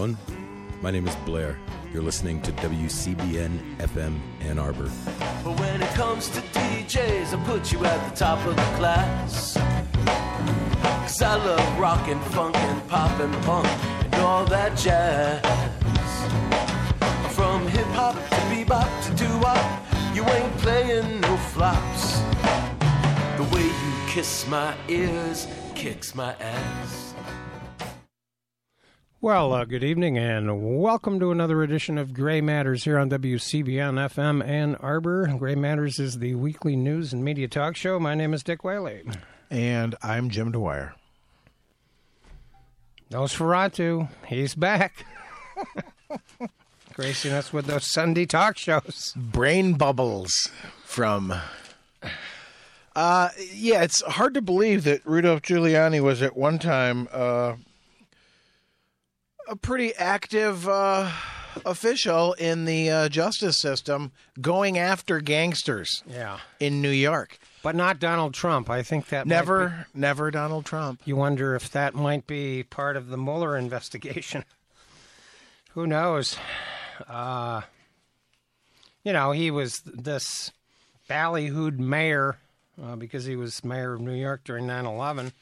Everyone. My name is Blair. You're listening to WCBN FM Ann Arbor. But when it comes to DJs, I put you at the top of the class. Cause I love rock and funk and pop and punk and all that jazz. From hip hop to bebop to doo wop, you ain't playing no flops. The way you kiss my ears kicks my ass. Well, uh, good evening and welcome to another edition of Gray Matters here on WCBN FM Ann Arbor. Gray Matters is the weekly news and media talk show. My name is Dick Whaley. And I'm Jim Dwyer. Nosferatu, he's back. Gracing us with those Sunday talk shows. Brain bubbles from. Uh, yeah, it's hard to believe that Rudolph Giuliani was at one time uh, a pretty active uh, official in the uh, justice system going after gangsters Yeah. in New York. But not Donald Trump. I think that might Never, never Donald Trump. you wonder if that might be part of the Mueller investigation. Who knows? Uh, you know, he was this ballyhooed mayor uh, because he was mayor of New York during 9 11.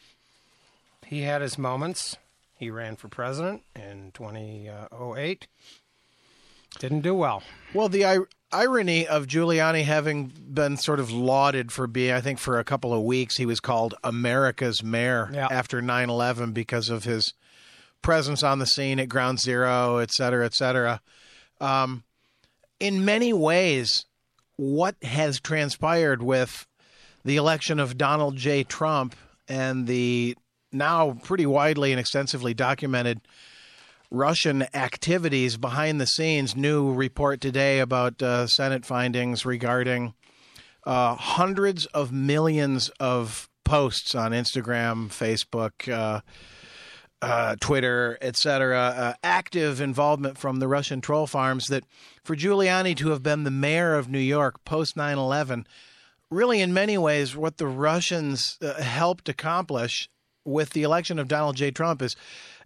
He had his moments. He ran for president in 2008. Didn't do well. Well, the ir- irony of Giuliani having been sort of lauded for being, I think, for a couple of weeks, he was called America's mayor Yeah. after 9 11 because of his presence on the scene at Ground Zero, et cetera, et cetera. Um, in many ways, what has transpired with the election of Donald J. Trump and the now pretty widely and extensively documented Russian activities behind the scenes. New report today about uh, Senate findings regarding uh, hundreds of millions of posts on Instagram, Facebook, uh, uh, Twitter, etc. Uh, active involvement from the Russian troll farms. That for Giuliani to have been the mayor of New York post 9 11, really in many ways, what the Russians uh, helped accomplish with the election of Donald J. Trump is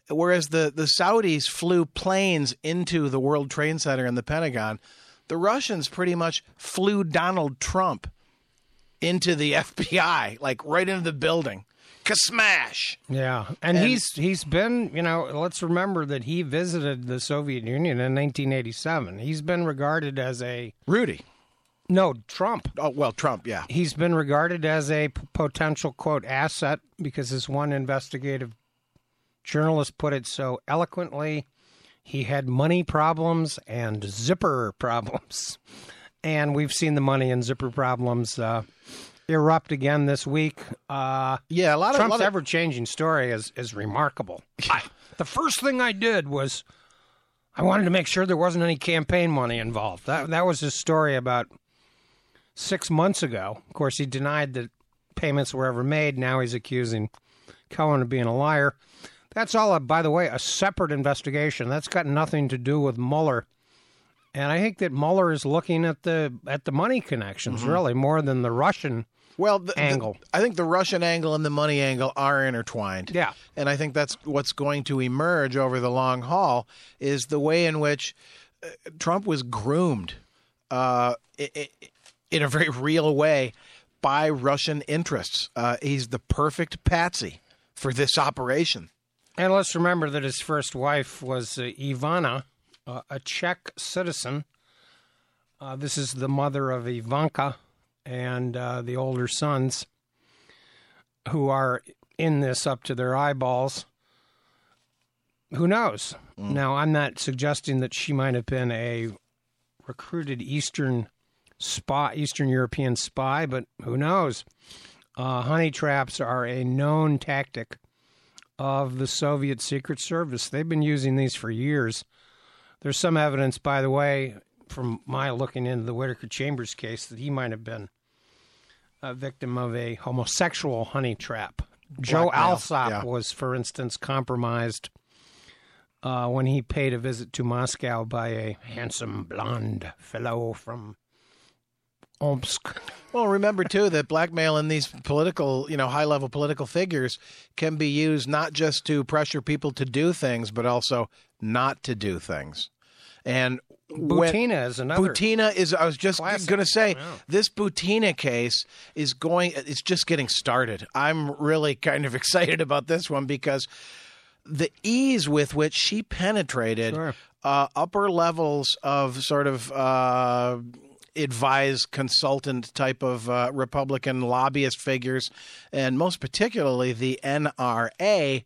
whereas the, the Saudis flew planes into the World Trade Center and the Pentagon, the Russians pretty much flew Donald Trump into the FBI, like right into the building. Cuz smash! Yeah, and, And- he's he's been you know let's remember that he visited the Soviet Union in 1987. He's been regarded as a Rudy. No Trump. Oh, well, Trump, yeah. He's been regarded as a p- potential quote asset because as one investigative journalist put it so eloquently, he had money problems and zipper problems, and we've seen the money and zipper problems uh, erupt again this week. Uh, Yeah, a lot of, Trump's of ever changing story is is remarkable. I, the first thing I did was I wanted to make sure there wasn't any campaign money involved. That that was his story about six months ago. Of course, he denied that payments were ever made. Now he's accusing Cohen of being a liar. That's all, a, by the way, a separate investigation. That's got nothing to do with Mueller. And I think that Mueller is looking at the at the money connections really more than the Russian. well the, the- angle. I think the Russian angle and the money angle are intertwined. Yeah. and I think that's what's going to emerge over the long haul is the way in which uh, Trump was groomed uh, in a very real way by Russian interests. Uh, he's the perfect patsy for this operation. And let's remember that his first wife was uh, Ivana, uh, a Czech citizen. Uh, this is the mother of Ivanka and uh, the older sons who are in this up to their eyeballs. Who knows? Now, I'm not suggesting that she might have been a recruited Eastern spy, Eastern European spy, but who knows? Uh, honey traps are a known tactic of the Soviet Secret Service. They've been using these for years. There's some evidence, by the way, from my looking into the Whittaker Chambers case, that he might have been a victim of a homosexual honey trap. Joe Alsop yeah. was, for instance, compromised uh, when he paid a visit to Moscow by a handsome blonde fellow from Omsk. Well, remember too that blackmail in these political, you know, high-level political figures can be used not just to pressure people to do things, but also not to do things. And Butina is another. Butina is. I was just going to say Yeah. this Butina case is going. It's just getting started. I'm really kind of excited about this one because the ease with which she penetrated Sure. uh, upper levels of sort of. Uh, advised consultant type of uh, Republican lobbyist figures, and most particularly the NRA,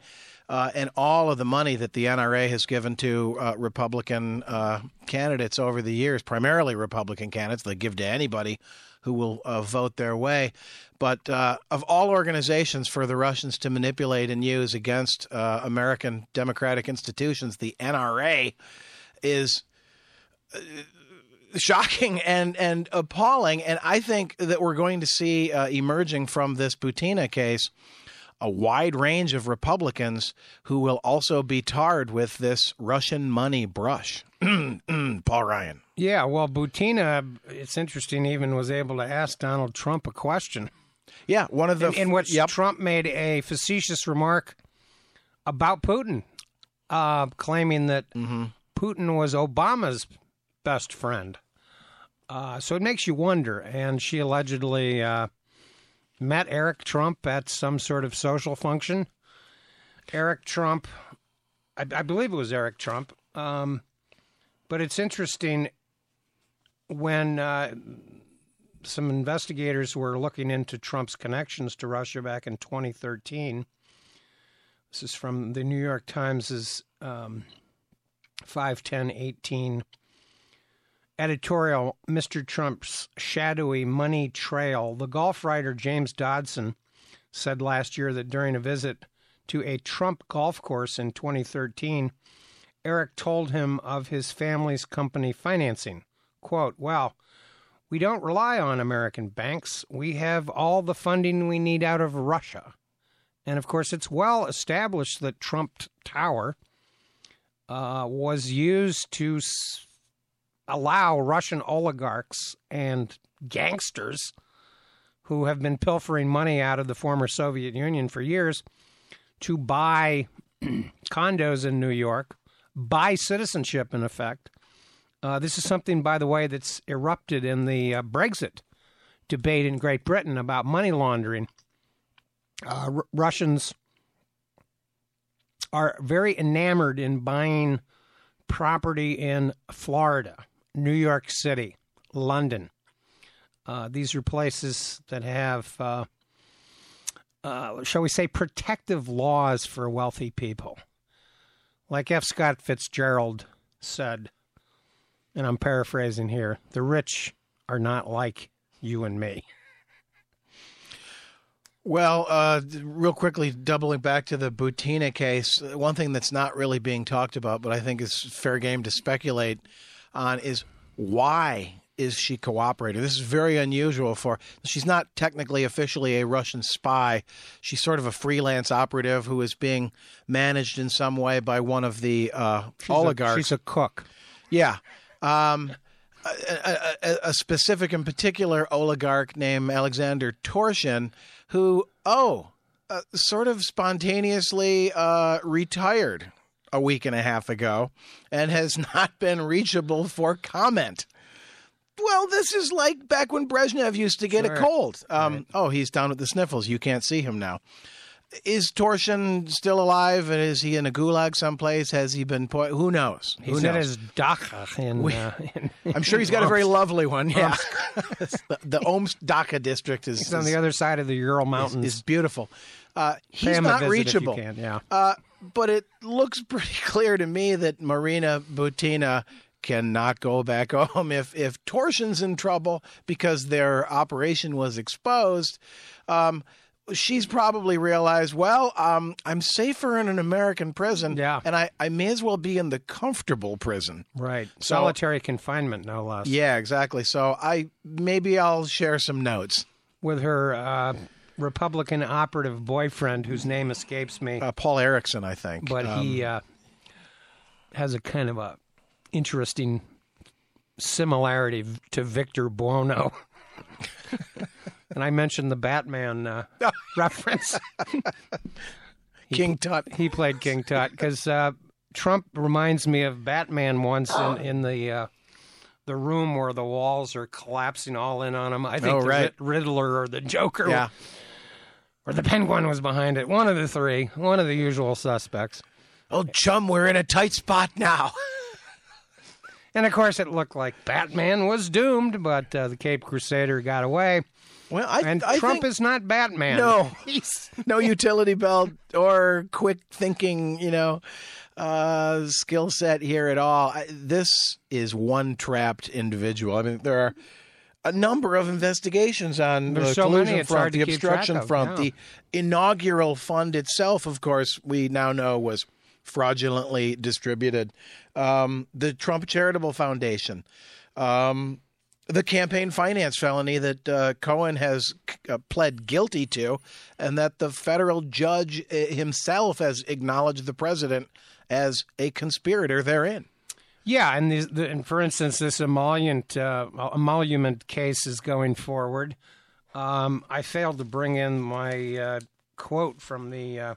uh, and all of the money that the NRA has given to uh, Republican uh, candidates over the years, primarily Republican candidates. They give to anybody who will uh, vote their way. But uh, of all organizations for the Russians to manipulate and use against uh, American democratic institutions, the NRA is shocking and and appalling. And I think that we're going to see uh, emerging from this Butina case a wide range of Republicans who will also be tarred with this Russian money brush. Paul Ryan. Yeah, well, Butina, it's interesting, even was able to ask Donald Trump a question Yeah, one of the in which yep. Trump made a facetious remark about Putin, uh, claiming that Mm-hmm. Putin was Obama's best friend. Uh, so it makes you wonder. And she allegedly uh, met Eric Trump at some sort of social function. Eric Trump, I, I believe it was Eric Trump. Um, but it's interesting when uh, some investigators were looking into Trump's connections to Russia back in 2013. This is from the New York Times' um, 51018 editorial Mr. Trump's shadowy money trail. The golf writer James Dodson said last year that during a visit to a Trump golf course in 2013, Eric told him of his family's company financing. Quote, Well, we don't rely on American banks. We have all the funding we need out of Russia. And of course, it's well established that Trump Tower uh, was used to allow Russian oligarchs and gangsters who have been pilfering money out of the former Soviet Union for years to buy condos in New York, buy citizenship in effect. Uh, this is something, by the way, that's erupted in the uh, Brexit debate in Great Britain about money laundering. Uh, R- Russians are very enamored in buying property in Florida, New York City, London. Uh, these are places that have, uh, uh, shall we say, protective laws for wealthy people. Like F. Scott Fitzgerald said, and I'm paraphrasing here the rich are not like you and me. Well, uh, real quickly, doubling back to the Butina case, one thing that's not really being talked about, but I think is fair game to speculate on, is why is she cooperating? This is very unusual for. She's not technically officially a Russian spy. She's sort of a freelance operative who is being managed in some way by one of the uh, oligarchs. She's a cook. Yeah. Um, a, a, a specific and particular oligarch named Alexander Torshin, who, oh, uh, sort of spontaneously uh, retired a week and a half ago and has not been reachable for comment. Well, this is like back when Brezhnev used to get a cold. Um, Oh, he's down with the sniffles. You can't see him now. Is Torshin still alive? And is he in a gulag someplace? Has he been? Po- who knows? Who He's knows? at his dacha in, uh, in I'm sure he's got a very lovely one. Yeah, the, the Omsk Dacha district is on the other side of the Ural Mountains. is beautiful. Uh, he's not visit if you reachable. can, yeah. Uh, but it looks pretty clear to me that Marina Butina cannot go back home if if Torshin's in trouble because their operation was exposed. Um, she's probably realized, well, um, I'm safer in an American prison, Yeah. and I, I may as well be in the comfortable prison. right. Solitary confinement, no less. Yeah, exactly. So I maybe I'll share some notes. With her uh, Republican operative boyfriend, whose name escapes me, Uh, Paul Erickson, I think. but he Um, uh, has a kind of a interesting similarity to Victor Buono. and I mentioned the Batman uh, reference. King Tut. He played King Tut because uh, Trump reminds me of Batman once in, in the uh, the room where the walls are collapsing all in on him. I think Oh, right. Rid- Riddler or the Joker Yeah. or the Penguin was behind it. One of the three. One of the usual suspects. Oh, chum, we're in a tight spot now. And of course, it looked like Batman was doomed, but uh, the Caped Crusader got away. Well, I, And I Trump think is not Batman. No. he's no utility belt or quick thinking, you know, uh, skill set here at all. I, this is one trapped individual. I mean, there are a number of investigations on There's the so collusion front, the obstruction front, yeah. the inaugural fund itself. Of course, we now know was fraudulently distributed. Um, the Trump Charitable Foundation. Um, the campaign finance felony that uh, Cohen has uh, pled guilty to, and that the federal judge uh, himself has acknowledged the president as a conspirator therein. Yeah, and, the, and for instance, this emolument uh, emolument case is going forward. Um, I failed to bring in my uh, quote from the uh,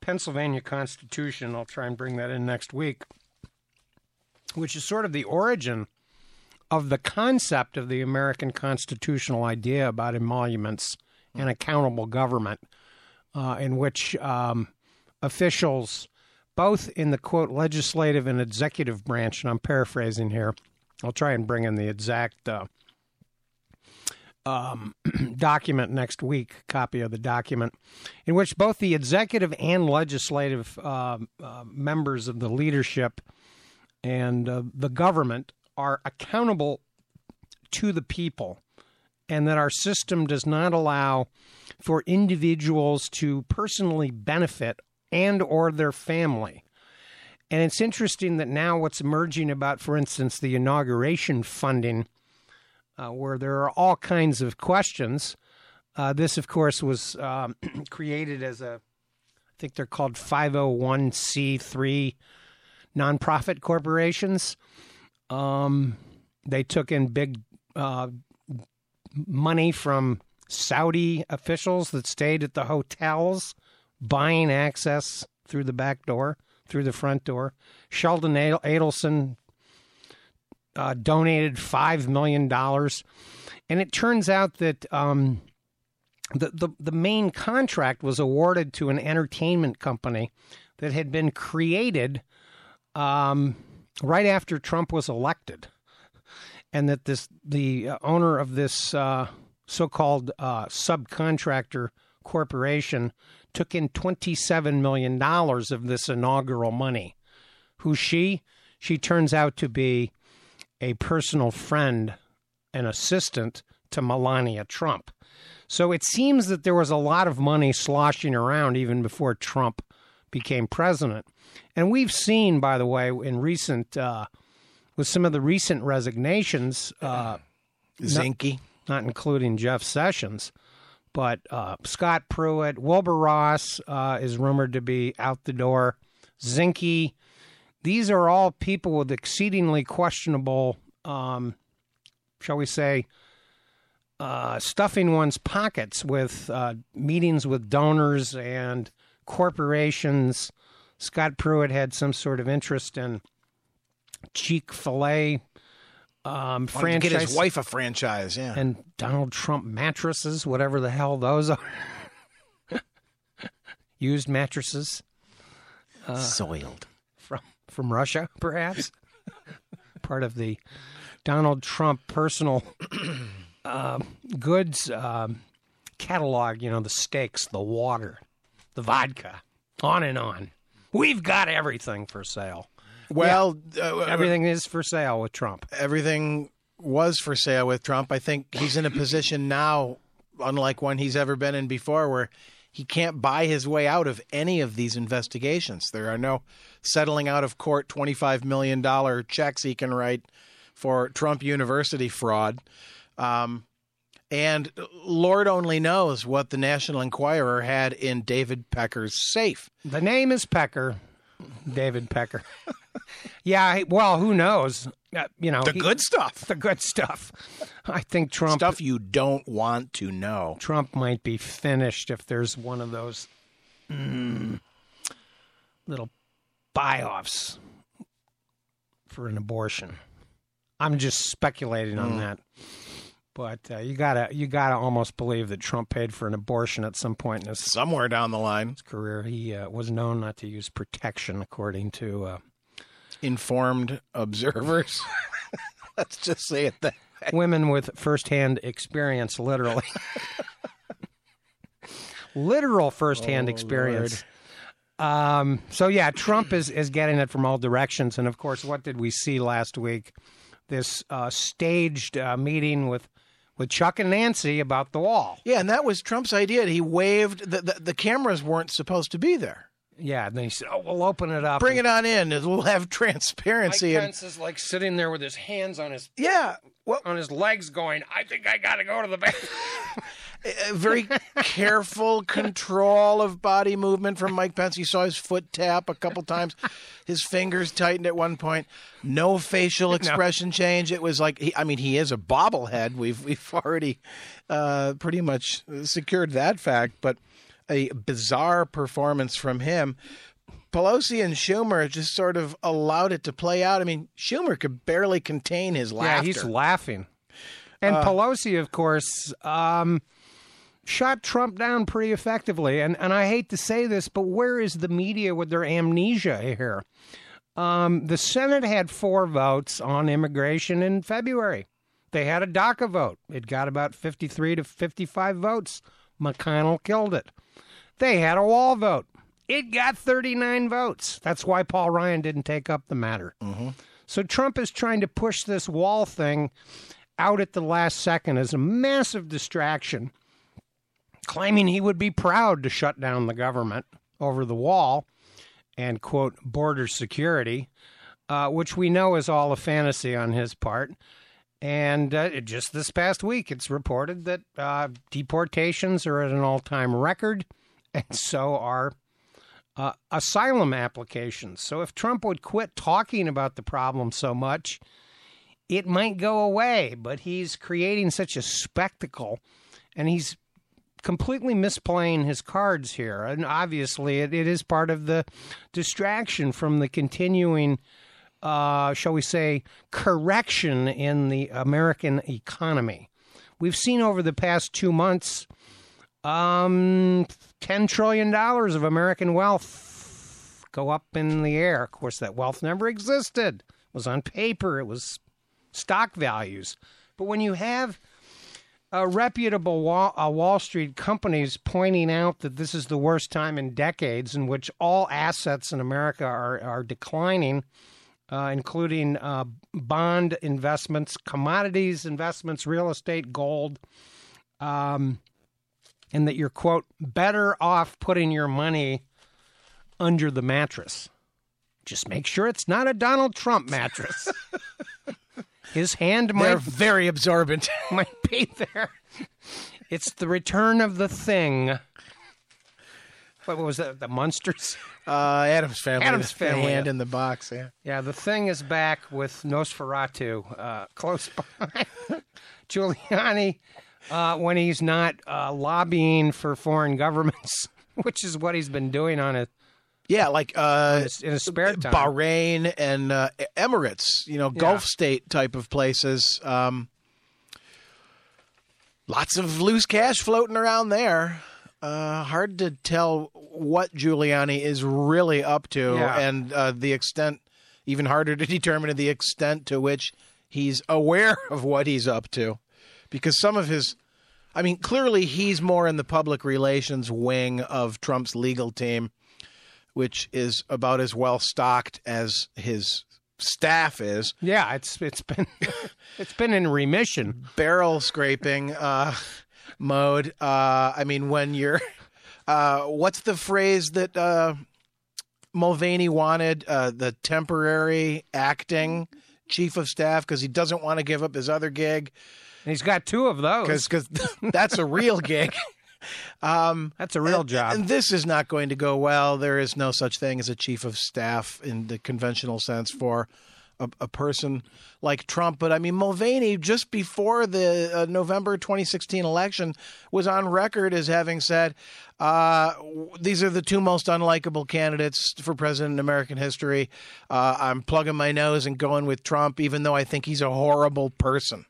Pennsylvania Constitution. I'll try and bring that in next week, which is sort of the origin of the concept of the American constitutional idea about emoluments and accountable government, uh, in which um, officials, both in the quote legislative and executive branch, and I'm paraphrasing here, I'll try and bring in the exact uh, um, document next week, copy of the document, in which both the executive and legislative uh, uh, members of the leadership and uh, the government are accountable to the people, and that our system does not allow for individuals to personally benefit and or their family. And it's interesting that now what's emerging about, for instance, the inauguration funding, uh, where there are all kinds of questions. Uh, this, of course, was um, created as a, I think they're called 501c3 nonprofit corporations. Um, they took in big uh, money from Saudi officials that stayed at the hotels, buying access through the back door, through the front door. Sheldon Adelson uh, donated $5 million. And it turns out that um, the, the, the main contract was awarded to an entertainment company that had been created um, right after Trump was elected, and that this the uh, owner of this uh, so-called uh, subcontractor corporation took in twenty-seven million dollars of this inaugural money. Who's she? She turns out to be a personal friend and assistant to Melania Trump. So it seems that there was a lot of money sloshing around even before Trump became president. And we've seen, by the way, in recent, uh, with some of the recent resignations, uh, Zinke. not including Jeff Sessions, but uh, Scott Pruitt, Wilbur Ross uh, is rumored to be out the door, Zinke. These are all people with exceedingly questionable, um, shall we say, uh, stuffing one's pockets with uh, meetings with donors and corporations. Scott Pruitt had some sort of interest in Chick-fil-A um, to franchise get his wife a franchise, yeah. and Donald Trump mattresses, whatever the hell those are. Used mattresses Soiled. from from Russia, perhaps. Part of the Donald Trump personal uh, goods um, catalog. You know, the steaks, the water, the vodka, on and on. We've got everything for sale. Well, uh, Everything is for sale with Trump. everything was for sale with Trump. I think he's in a position now, unlike one he's ever been in before, where he can't buy his way out of any of these investigations. There are no settling out of court $25 million checks he can write for Trump University fraud. Um, and Lord only knows what the National Enquirer had in David Pecker's safe. The name is Pecker, David Pecker. yeah, well, who knows? Uh, you know, The he- good stuff. the good stuff. I think Trump Stuff you don't want to know. Trump might be finished if there's one of those mm, little buy-offs for an abortion. I'm just speculating on that, but uh, you gotta you gotta almost believe that Trump paid for an abortion at some point in his Somewhere down the line, his career. He uh, was known not to use protection, according to. Uh, informed observers. Let's just say it that. women with firsthand experience, literally. Literal firsthand experience. Um, so yeah, Trump is is getting it from all directions, and of course, what did we see last week? This uh, staged uh, meeting with with Chuck and Nancy about the wall. Yeah, and that was Trump's idea. He waved. The, the, the cameras weren't supposed to be there. Yeah, and they said, "Oh, we'll open it up." Bring it on in. We'll have Mike transparency. and, Pence is like sitting there with his hands on his yeah, well, on his legs, going, "I think I got to go to the bathroom." a very careful control of body movement from Mike Pence. You saw his foot tap a couple times. His fingers tightened at one point. No facial expression change. It was like he, I mean, he is a bobblehead. We've we've already uh, pretty much secured that fact, but a bizarre performance from him. Pelosi and Schumer just sort of allowed it to play out. I mean, Schumer could barely contain his laughter. Yeah, he's laughing. And Pelosi, of course, um, shot Trump down pretty effectively. And and I hate to say this, but where is the media with their amnesia here? Um, the Senate had four votes on immigration in February. They had a DACA vote. It got about 53 to 55 votes. McConnell killed it. They had a wall vote. It got 39 votes. That's why Paul Ryan didn't take up the matter. So Trump is trying to push this wall thing out at the last second as a massive distraction, claiming he would be proud to shut down the government over the wall and, quote, border security, uh, which we know is all a fantasy on his part. And uh, just this past week, it's reported that uh, deportations are at an all time record, and so are uh, asylum applications. So if Trump would quit talking about the problem so much, it might go away. But he's creating such a spectacle, and he's completely misplaying his cards here. And obviously, it, it is part of the distraction from the continuing, uh, shall we say, correction in the American economy. We've seen over the past two months um, $10 trillion of American wealth go up in the air. Of course, that wealth never existed, it was on paper, it was stock values. But when you have uh, reputable Wall, Wall Street companies pointing out that this is the worst time in decades in which all assets in America are, are declining, uh, including uh, bond investments, commodities investments, real estate, gold, um, and that you're, quote, better off putting your money under the mattress. Just make sure it's not a Donald Trump mattress. His hand might. They're very absorbent. might be there. It's the return of the thing. What was that? The monsters? Uh, Addams family. Addams the Family, hand yeah. in the box. Yeah. Yeah, the thing is back with Nosferatu uh, close by. Giuliani, uh, when he's not uh, lobbying for foreign governments, which is what he's been doing on a Yeah, like uh, in his spare time. Bahrain and uh, Emirates, you know, Gulf state type of places. Um, lots of loose cash floating around there. Uh, hard to tell what Giuliani is really up to, Yeah. and uh, the extent. Even harder to determine the extent to which he's aware of what he's up to, because some of his. I mean, clearly he's more in the public relations wing of Trump's legal team which is about as well stocked as his staff is. Yeah, it's it's been it's been in remission. Barrel scraping uh, mode. Uh, I mean, when you're, uh, what's the phrase that uh, Mulvaney wanted? Uh, the temporary acting chief of staff because he doesn't want to give up his other gig he's got two of those. because that's a real gig. That's a real job. And this is not going to go well. There is no such thing as a chief of staff in the conventional sense for a, a person like Trump. But I mean, Mulvaney, just before the uh, November 2016 election, was on record as having said, uh, "These are the two most unlikable candidates for president in American history. Uh, I'm plugging my nose and going with Trump, even though I think he's a horrible person."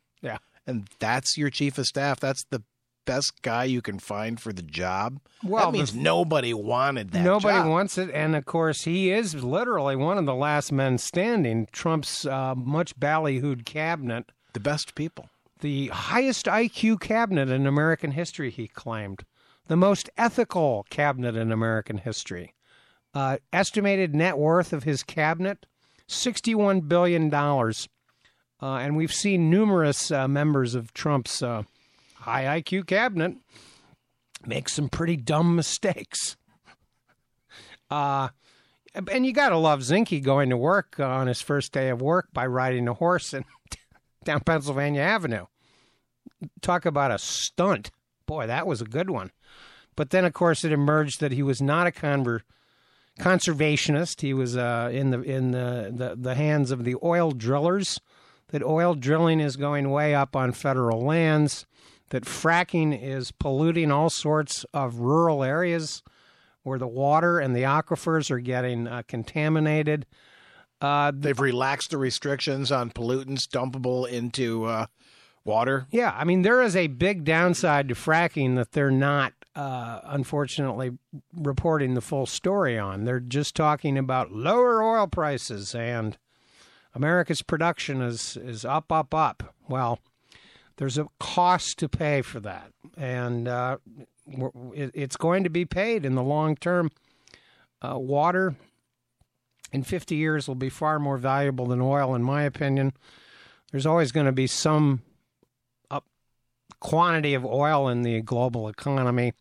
And that's your chief of staff. That's the best guy you can find for the job. Well, that means the- nobody wanted that. Nobody job. wants it, and of course, he is literally one of the last men standing. Trump's uh, much ballyhooed cabinet, the best people. the highest IQ cabinet in American history, he claimed, the most ethical cabinet in American history. Uh, estimated net worth of his cabinet, sixty-one billion dollars, uh, and we've seen numerous uh, members of Trump's uh, high IQ cabinet make some pretty dumb mistakes. Uh, and you got to love Zinke going to work on his first day of work by riding a horse and down Pennsylvania Avenue. Talk about a stunt. Boy, that was a good one. But then, of course, it emerged that he was not a conservationist. He was uh, in the in the, the, the hands of the oil drillers. That oil drilling is going way up on federal lands. That fracking is polluting all sorts of rural areas where the water and the aquifers are getting uh, contaminated. Uh, They've relaxed the restrictions on pollutants dumpable into uh, water. Yeah, I mean there is a big downside to fracking that they're not, uh, unfortunately, reporting the full story on. They're just talking about lower oil prices and America's production is is up, up, up. Well, there's a cost to pay for that, and uh, it, it's going to be paid in the long term. Uh, water in 50 years will be far more valuable than oil, in my opinion. There's always going to be some quantity of oil in the global economy.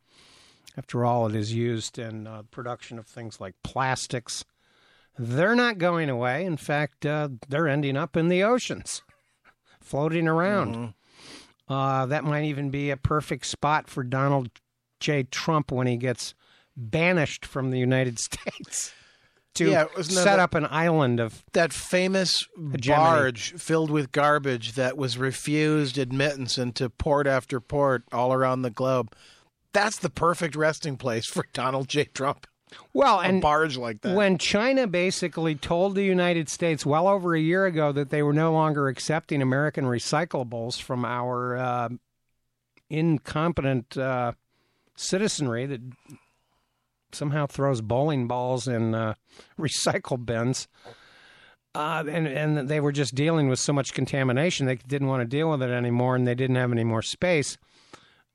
After all, it is used in uh, production of things like plastics. They're not going away. In fact, uh, they're ending up in the oceans, floating around. Uh, that might even be a perfect spot for Donald J. Trump when he gets banished from the United States to Yeah, wasn't that set up an island of That famous Hegemony. barge filled with garbage that was refused admittance into port after port all around the globe. That's the perfect resting place for Donald J. Trump. Well, and barge like that. When China basically told the United States well over a year ago that they were no longer accepting American recyclables from our uh, incompetent uh, citizenry that somehow throws bowling balls in uh, recycle bins. Uh, and and they were just dealing with so much contamination they didn't want to deal with it anymore, and they didn't have any more space.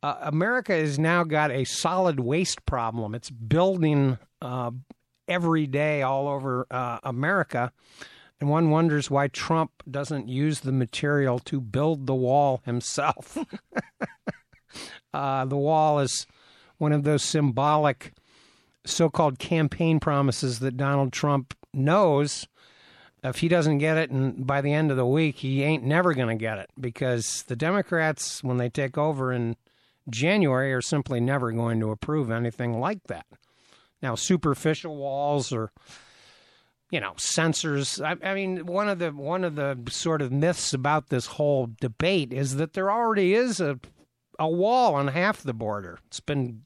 Uh, America has now got a solid waste problem. It's building uh, every day all over uh, America. And one wonders why Trump doesn't use the material to build the wall himself. uh, the wall is one of those symbolic so called campaign promises that Donald Trump knows if he doesn't get it and by the end of the week he ain't never going to get it because the Democrats when they take over in January are simply never going to approve anything like that. Now superficial walls or you know sensors I, I mean one of the one of the sort of myths about this whole debate is that there already is a a wall on half the border. It's been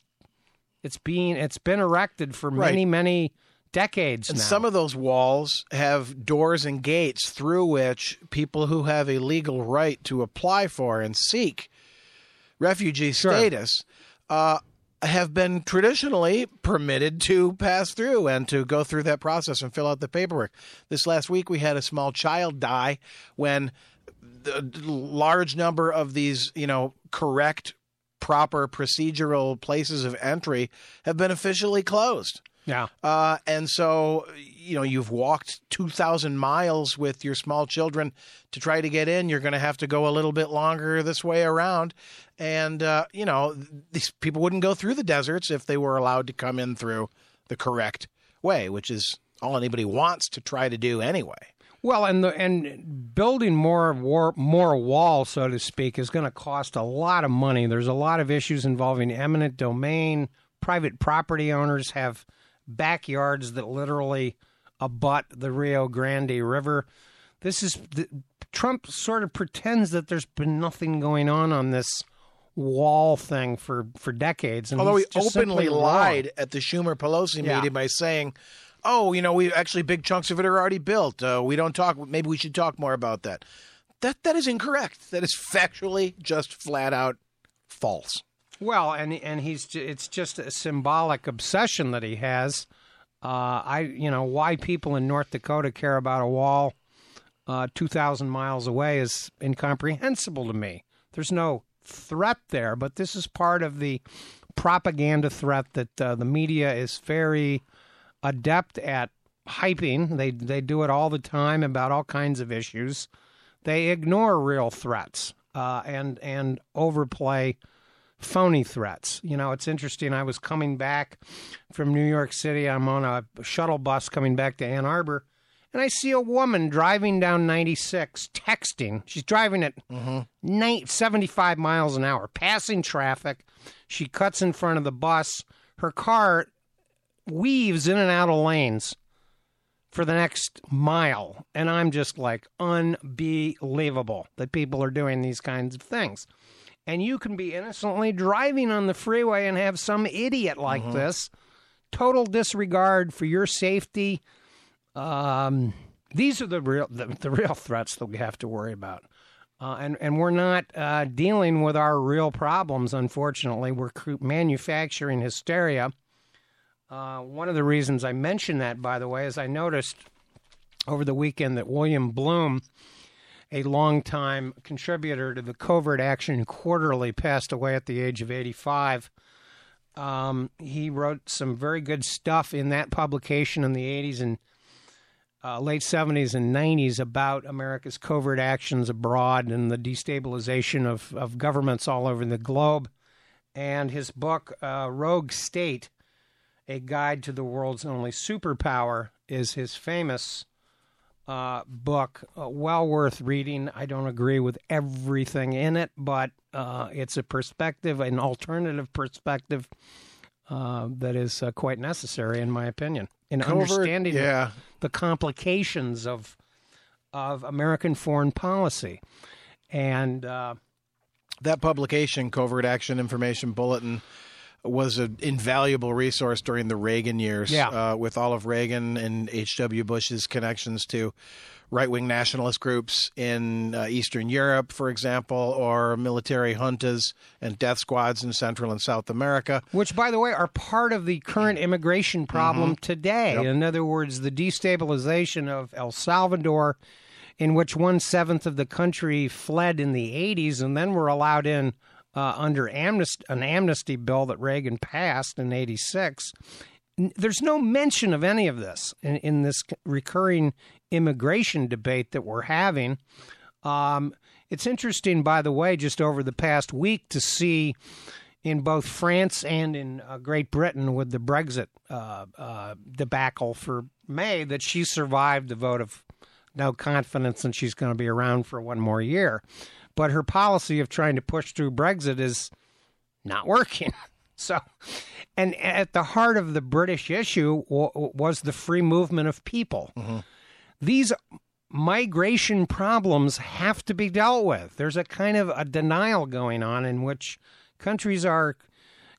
it's being it's been erected for many Right. many decades And now. some of those walls have doors and gates through which people who have a legal right to apply for and seek refugee Sure. status uh, have been traditionally permitted to pass through and to go through that process and fill out the paperwork. This last week, we had a small child die when the large number of these, you know, correct, proper procedural places of entry have been officially closed. Yeah. Uh, and so, you know, you've walked 2,000 miles with your small children to try to get in. You're going to have to go a little bit longer this way around. And, uh, you know, these people wouldn't go through the deserts if they were allowed to come in through the correct way, which is all anybody wants to try to do anyway. Well, and the and building more war, more wall, so to speak, is going to cost a lot of money. There's a lot of issues involving eminent domain. Private property owners have backyards that literally abut the Rio Grande River. this is the, Trump sort of pretends that there's been nothing going on on this wall thing for for decades. And Although he openly simply wrong. lied at the Schumer Pelosi Yeah. meeting by saying, "Oh, you know, we actually big chunks of it are already built. Uh, we don't talk. Maybe we should talk more about that." That that is incorrect. That is factually just flat out false. Well, and and he's it's just a symbolic obsession that he has. Uh, I you know why people in North Dakota care about a wall uh, two thousand miles away is incomprehensible to me. There's no threat there, but this is part of the propaganda threat that uh, the media is very adept at hyping. They they do it all the time about all kinds of issues. They ignore real threats uh, and and overplay phony threats. You know, it's interesting. I was coming back from New York City. I'm on a shuttle bus coming back to Ann Arbor, and I see a woman driving down 96 texting. She's driving at mm-hmm. ni- 75 miles an hour, passing traffic. She cuts in front of the bus. Her car weaves in and out of lanes for the next mile. And I'm just like, unbelievable that people are doing these kinds of things. And you can be innocently driving on the freeway and have some idiot like this, total disregard for your safety. Um, these are the real the, the real threats that we have to worry about. Uh, and and we're not uh, dealing with our real problems. Unfortunately, we're manufacturing hysteria. Uh, one of the reasons I mention that, by the way, is I noticed over the weekend that William Blum, a longtime contributor to the Covert Action Quarterly, passed away at the age of 85. Um, he wrote some very good stuff in that publication in the 80s and uh, late 70s and 90s about America's covert actions abroad and the destabilization of, of governments all over the globe. And his book, uh, Rogue State, A Guide to the World's Only Superpower, is his famous uh, book. Uh, well worth reading. I don't agree with everything in it, but uh, it's a perspective, an alternative perspective uh, that is uh, quite necessary, in my opinion, in Covert- understanding the- yeah. the complications of of American foreign policy. And uh, That publication, Covert Action Information Bulletin, was an invaluable resource during the Reagan years. Yeah. Uh, with all of Reagan and H.W. Bush's connections to right wing nationalist groups in uh, Eastern Europe, for example, or military juntas and death squads in Central and South America. which, by the way, are part of the current immigration problem today. In other words, the destabilization of El Salvador, in which one seventh of the country fled in the 80s and then were allowed in uh, under an amnesty bill that Reagan passed in 86. There's no mention of any of this in, in this recurring immigration debate that we're having. Um, it's interesting, by the way, just over the past week to see in both France and in uh, Great Britain with the Brexit uh, uh, debacle for May that she survived the vote of no confidence and she's going to be around for one more year. But her policy of trying to push through Brexit is not working. So, and at the heart of the British issue w- was the free movement of people. These migration problems have to be dealt with. There's a kind of a denial going on in which countries are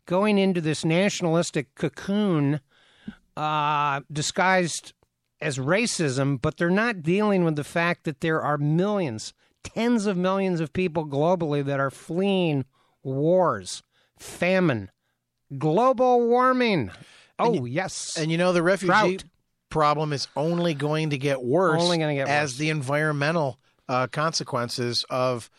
going into this nationalistic cocoon uh, disguised as racism, but they're not dealing with the fact that there are millions, tens of millions of people globally that are fleeing wars, famine, global warming. Oh, yes. And you know, the refugee Drought. problem is only going to get worse Only gonna get as worse. the environmental uh, consequences of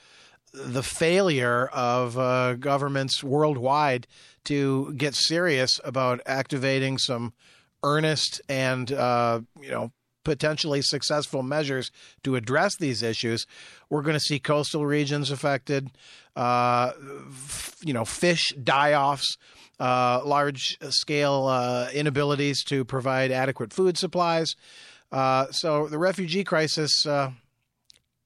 the failure of uh, governments worldwide to get serious about activating some earnest and uh, you know potentially successful measures to address these issues. We're going to see coastal regions affected, uh, f- you know, fish die-offs, uh, large-scale uh, inabilities to provide adequate food supplies. Uh, so the refugee crisis uh,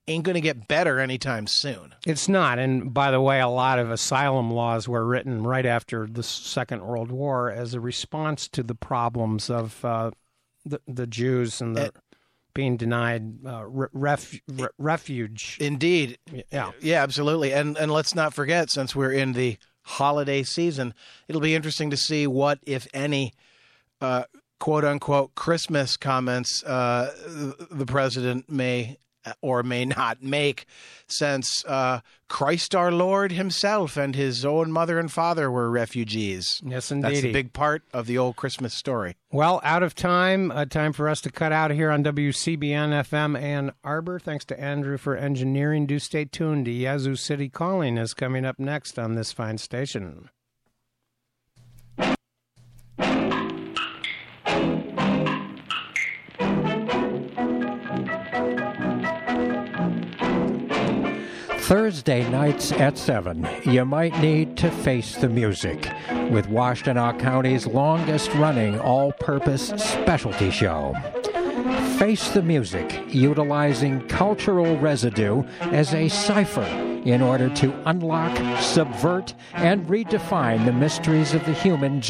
ain't going to get better anytime soon. It's not. And by the way, a lot of asylum laws were written right after the Second World War as a response to the problems of uh, the, the Jews and the being denied uh, ref, re- refuge. Indeed. Yeah. Yeah, absolutely. And and let's not forget, since we're in the holiday season, it'll be interesting to see what, if any, uh, quote unquote Christmas comments uh, the president may or may not make since uh, Christ our Lord himself and his own mother and father were refugees. Yes, indeed. That's a big part of the old Christmas story. Well, out of time. Uh, time for us to cut out here on WCBN FM Ann Arbor. Thanks to Andrew for engineering. Do stay tuned. Yazoo City Calling is coming up next on this fine station. Thursday nights at 7, you might need to face the music with Washtenaw County's longest running all purpose specialty show. Face the Music, utilizing cultural residue as a cipher in order to unlock, subvert, and redefine the mysteries of the human gene.